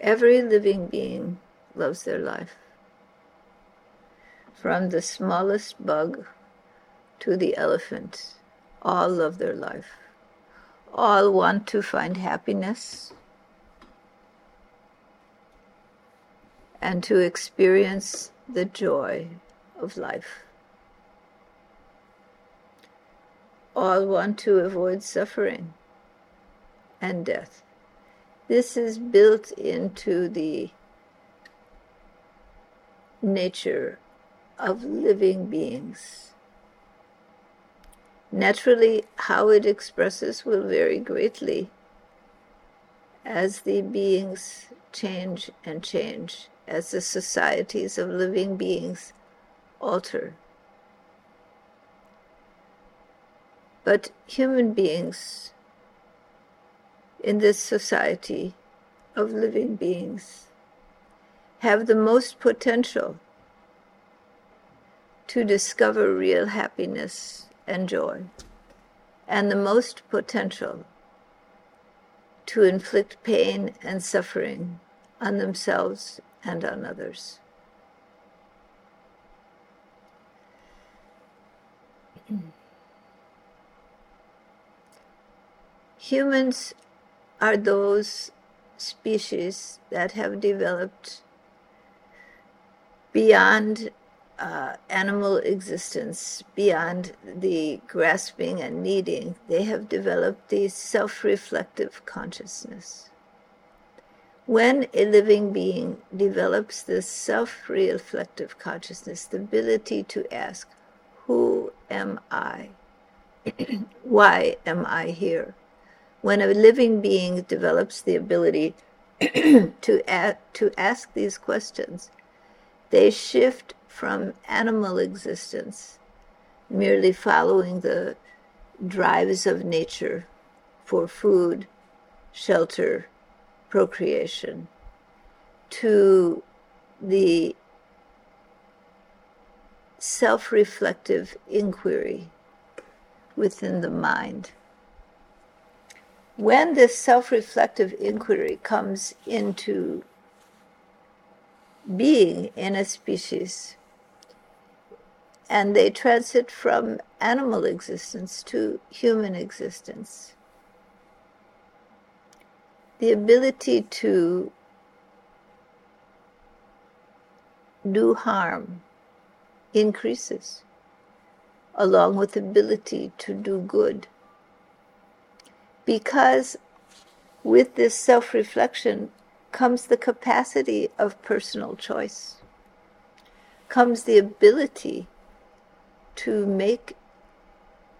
Every living being loves their life. From the smallest bug to the elephant, all love their life. All want to find happiness and to experience the joy of life. All want to avoid suffering and death. This is built into the nature of living beings. Naturally, how it expresses will vary greatly as the beings change and change, as the societies of living beings alter. But human beings in this society of living beings have the most potential to discover real happiness and joy, and the most potential to inflict pain and suffering on themselves and on others. Humans are those species that have developed beyond uh, animal existence, beyond the grasping and needing, they have developed the self reflective consciousness. When a living being develops this self reflective consciousness, the ability to ask, Who am I? Why am I here? When a living being develops the ability to, add, to ask these questions, they shift from animal existence, merely following the drives of nature for food, shelter, procreation, to the self reflective inquiry within the mind when this self reflective inquiry comes into being in a species, and they transit from animal existence to human existence, the ability to do harm increases, along with ability to do good because with this self reflection comes the capacity of personal choice, comes the ability to make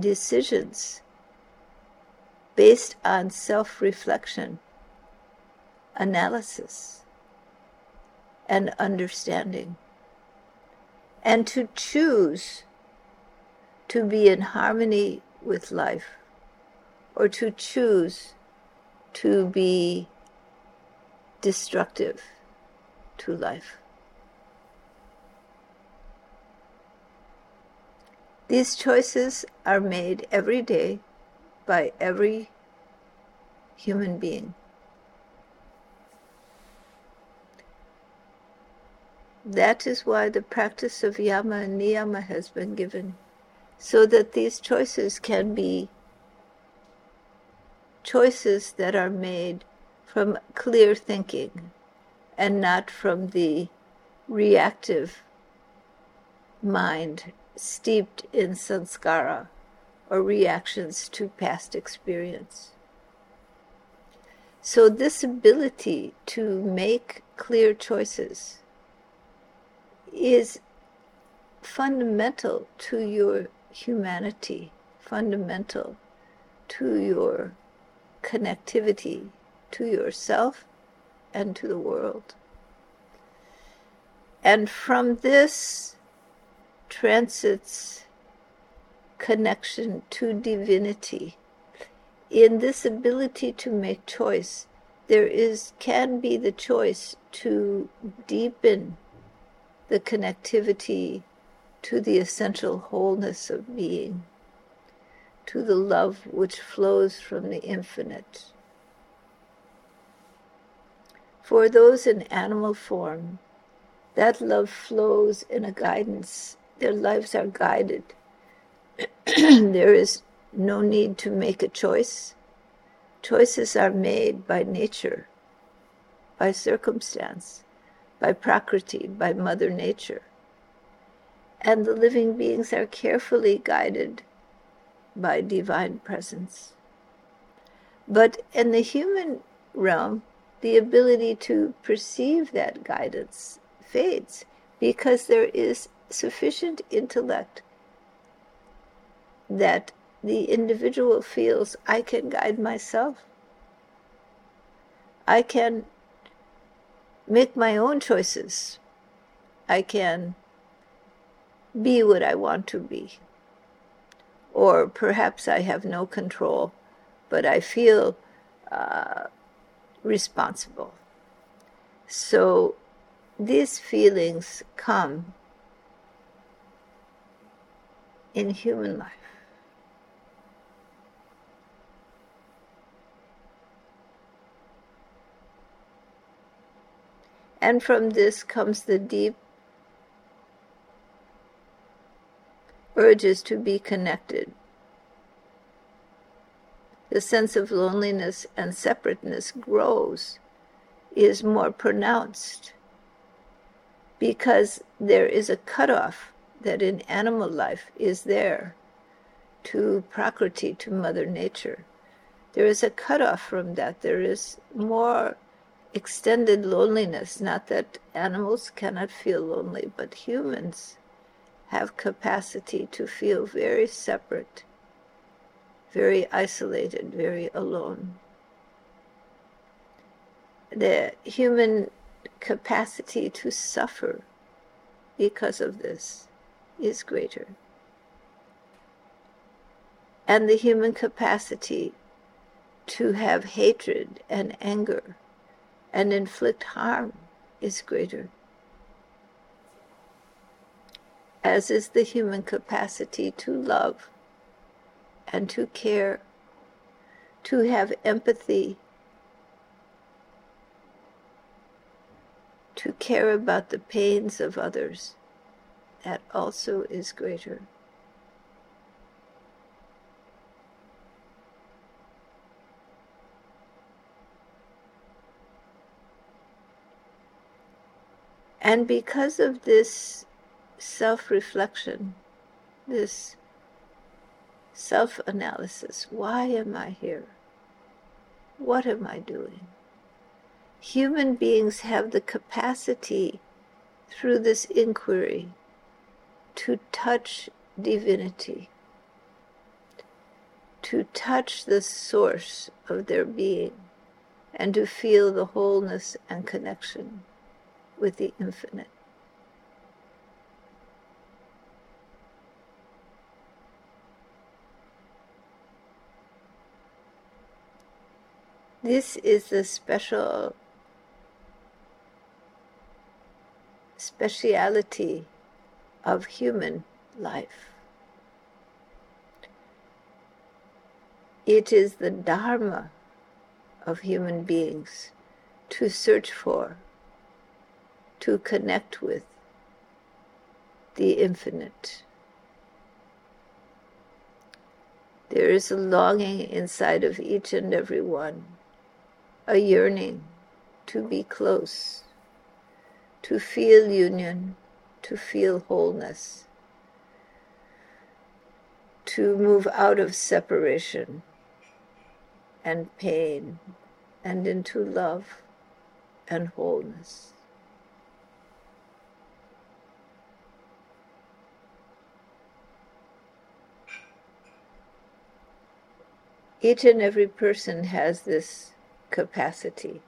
decisions based on self reflection, analysis, and understanding, and to choose to be in harmony with life or to choose to be destructive to life. These choices are made every day by every human being. That is why the practice of yama and niyama has been given, so that these choices can be choices that are made from clear thinking and not from the reactive mind steeped in sanskara or reactions to past experience. So, this ability to make clear choices is fundamental to your humanity, fundamental to your connectivity to yourself and to the world. And from this transits connection to divinity. In this ability to make choice, there is can be the choice to deepen the connectivity to the essential wholeness of being to the love which flows from the infinite. For those in animal form, that love flows in a guidance. Their lives are guided. there is no need to make a choice. Choices are made by nature, by circumstance, by Prakriti, by Mother Nature. And the living beings are carefully guided by divine presence. But in the human realm, the ability to perceive that guidance fades because there is sufficient intellect that the individual feels I can guide myself. I can make my own choices. I can be what I want to be. Or perhaps I have no control, but I feel uh, responsible. So these feelings come in human life. And from this comes the deep urges to be connected. The sense of loneliness and separateness grows, is more pronounced, because there is a cutoff that in animal life is there to Prakriti, to Mother Nature. There is a cutoff from that. There is more extended loneliness. Not that animals cannot feel lonely, but humans have capacity to feel very separate, very isolated, very alone. The human capacity to suffer because of this is greater. And the human capacity to have hatred and anger and inflict harm is greater, as is the human capacity to love and to care, to have empathy, to care about the pains of others. That also is greater. And because of this self reflection, this self analysis, why am I here? What am I doing? Human beings have the capacity through this inquiry to touch divinity, to touch the source of their being, and to feel the wholeness and connection with the infinite. This is the special speciality of human life. It is the Dharma of human beings to search for to connect with the infinite. There is a longing inside of each and every one, a yearning to be close, to feel union, to feel wholeness, to move out of separation and pain and into love and wholeness. Each and every person has this capacity.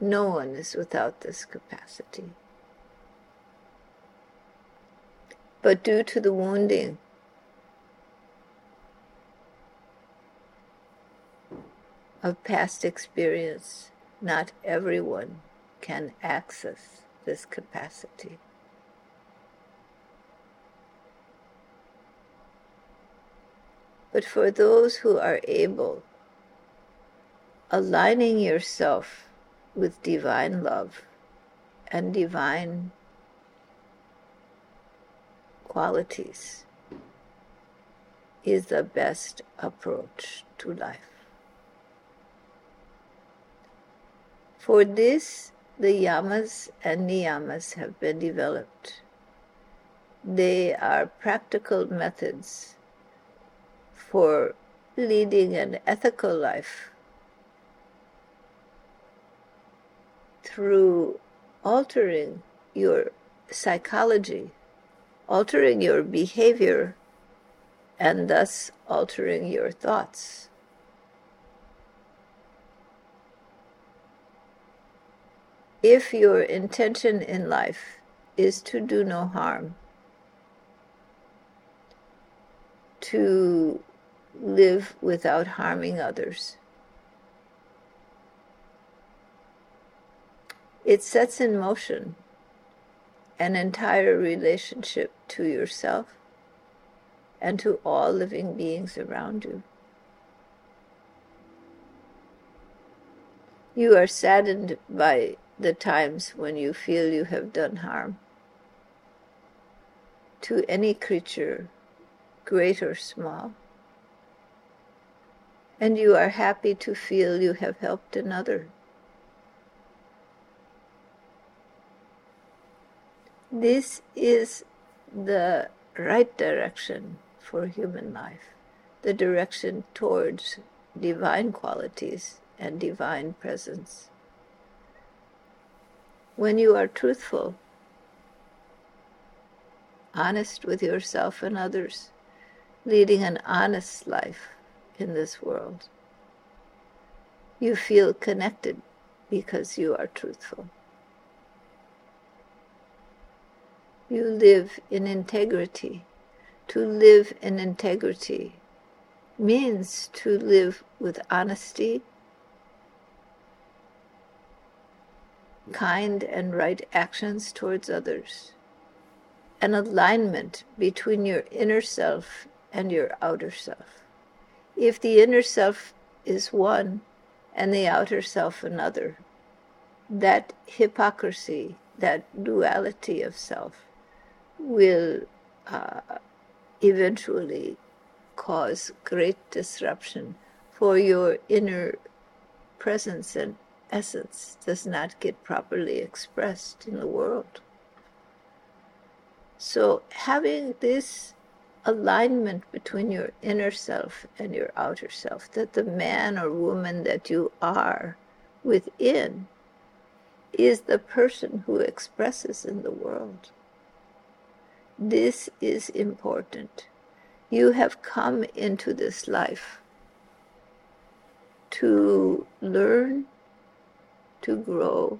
No one is without this capacity. But due to the wounding, of past experience, not everyone can access this capacity. But for those who are able, aligning yourself with divine love and divine qualities is the best approach to life. For this, the yamas and niyamas have been developed. They are practical methods for leading an ethical life through altering your psychology, altering your behavior, and thus altering your thoughts. If your intention in life is to do no harm, to live without harming others, it sets in motion an entire relationship to yourself and to all living beings around you. You are saddened by the times when you feel you have done harm to any creature, great or small. And you are happy to feel you have helped another. This is the right direction for human life, the direction towards divine qualities and divine presence. When you are truthful, honest with yourself and others, leading an honest life in this world, you feel connected because you are truthful. You live in integrity. To live in integrity means to live with honesty, kind and right actions towards others, an alignment between your inner self and your outer self. If the inner self is one and the outer self another, that hypocrisy, that duality of self, will uh, eventually cause great disruption for your inner presence and essence does not get properly expressed in the world. So, having this alignment between your inner self and your outer self, that the man or woman that you are within is the person who expresses in the world. This is important. You have come into this life to learn, to grow,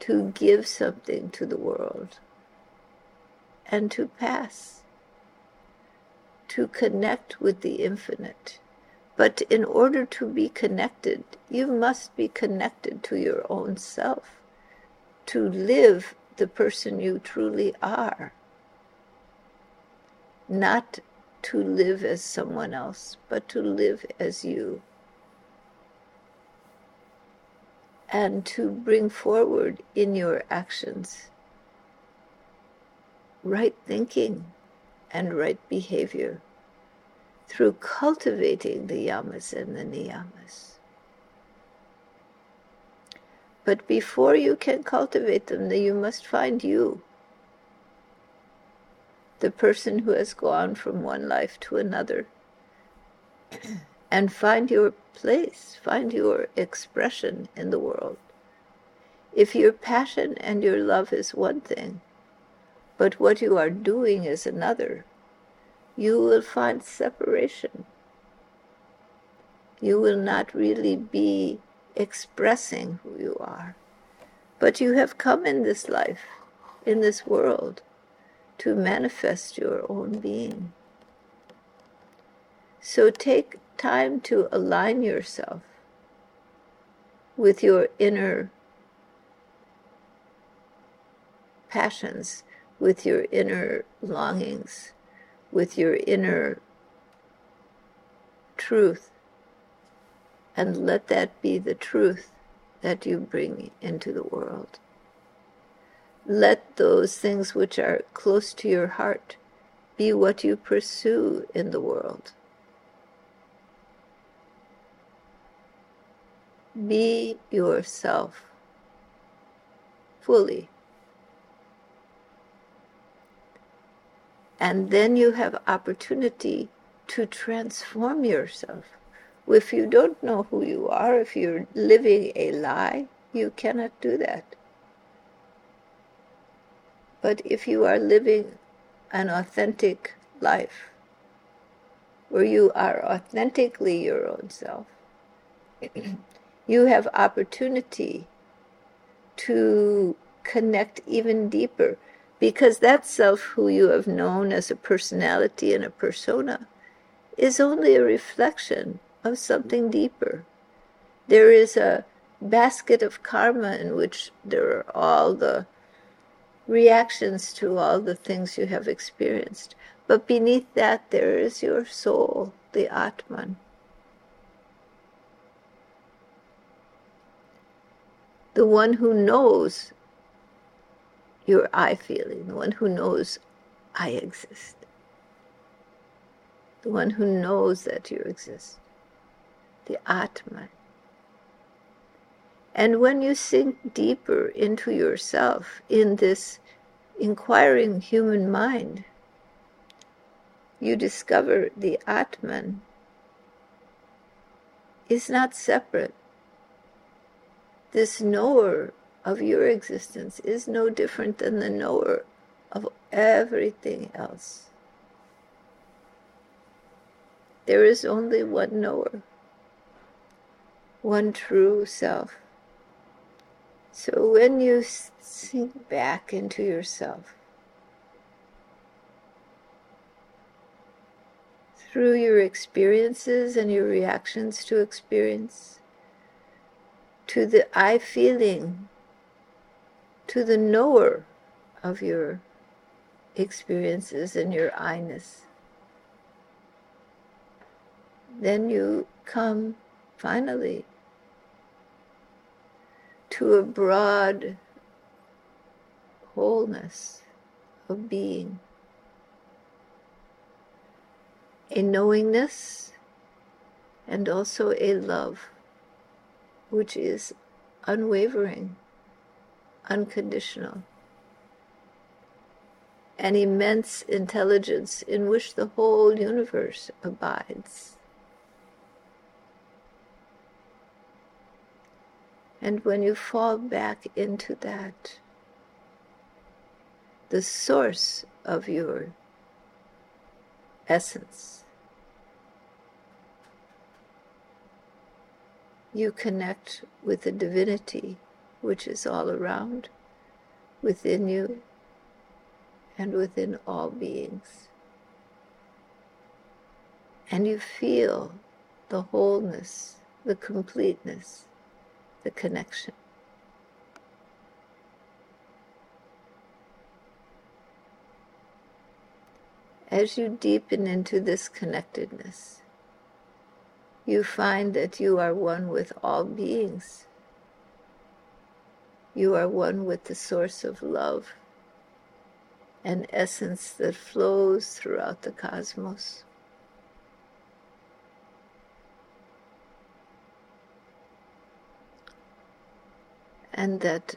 to give something to the world, and to pass, to connect with the infinite. But in order to be connected, you must be connected to your own self, to live the person you truly are not to live as someone else, but to live as you. And to bring forward in your actions right thinking and right behavior through cultivating the yamas and the niyamas. But before you can cultivate them, you must find you the person who has gone from one life to another and find your place, find your expression in the world. If your passion and your love is one thing, but what you are doing is another, you will find separation. You will not really be expressing who you are. But you have come in this life, in this world, to manifest your own being. So take time to align yourself with your inner passions, with your inner longings, with your inner truth, and let that be the truth that you bring into the world. Let those things which are close to your heart be what you pursue in the world. Be yourself fully. And then you have opportunity to transform yourself. If you don't know who you are, if you're living a lie, you cannot do that. But if you are living an authentic life, where you are authentically your own self, you have opportunity to connect even deeper because that self who you have known as a personality and a persona is only a reflection of something deeper. There is a basket of karma in which there are all the reactions to all the things you have experienced. But beneath that, there is your soul, the Atman. The one who knows your I feeling, the one who knows I exist, the one who knows that you exist, the Atman. And when you sink deeper into yourself in this inquiring human mind, you discover the Atman is not separate. This knower of your existence is no different than the knower of everything else. There is only one knower, one true self. So when you sink back into yourself, through your experiences and your reactions to experience, to the I feeling, to the knower of your experiences and your I ness, then you come finally to a broad wholeness of being. A knowingness and also a love which is unwavering, unconditional. An immense intelligence in which the whole universe abides. And when you fall back into that, the source of your essence, you connect with the divinity which is all around, within you, and within all beings. And you feel the wholeness, the completeness the connection. As you deepen into this connectedness, you find that you are one with all beings. You are one with the source of love, an essence that flows throughout the cosmos. And that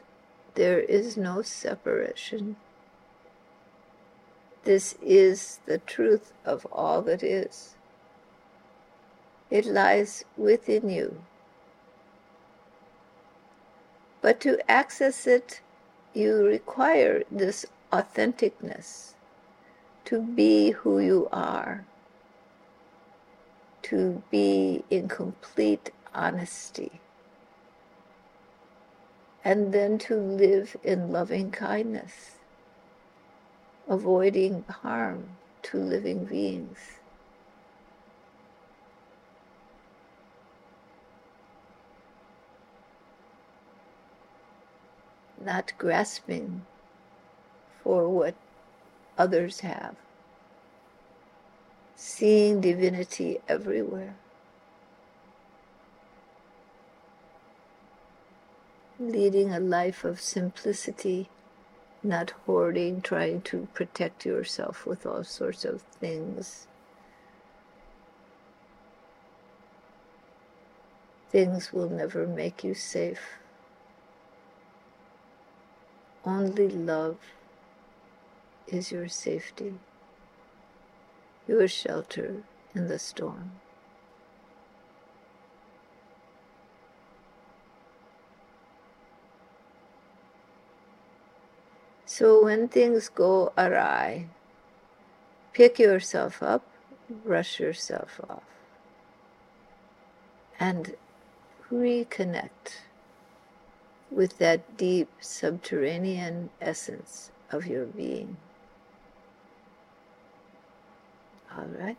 there is no separation. This is the truth of all that is. It lies within you. But to access it, you require this authenticness to be who you are, to be in complete honesty and then to live in loving kindness, avoiding harm to living beings. Not grasping for what others have, seeing divinity everywhere. Leading a life of simplicity, not hoarding, trying to protect yourself with all sorts of things. Things will never make you safe. Only love is your safety, your shelter in the storm. So when things go awry, pick yourself up, brush yourself off, and reconnect with that deep subterranean essence of your being. All right?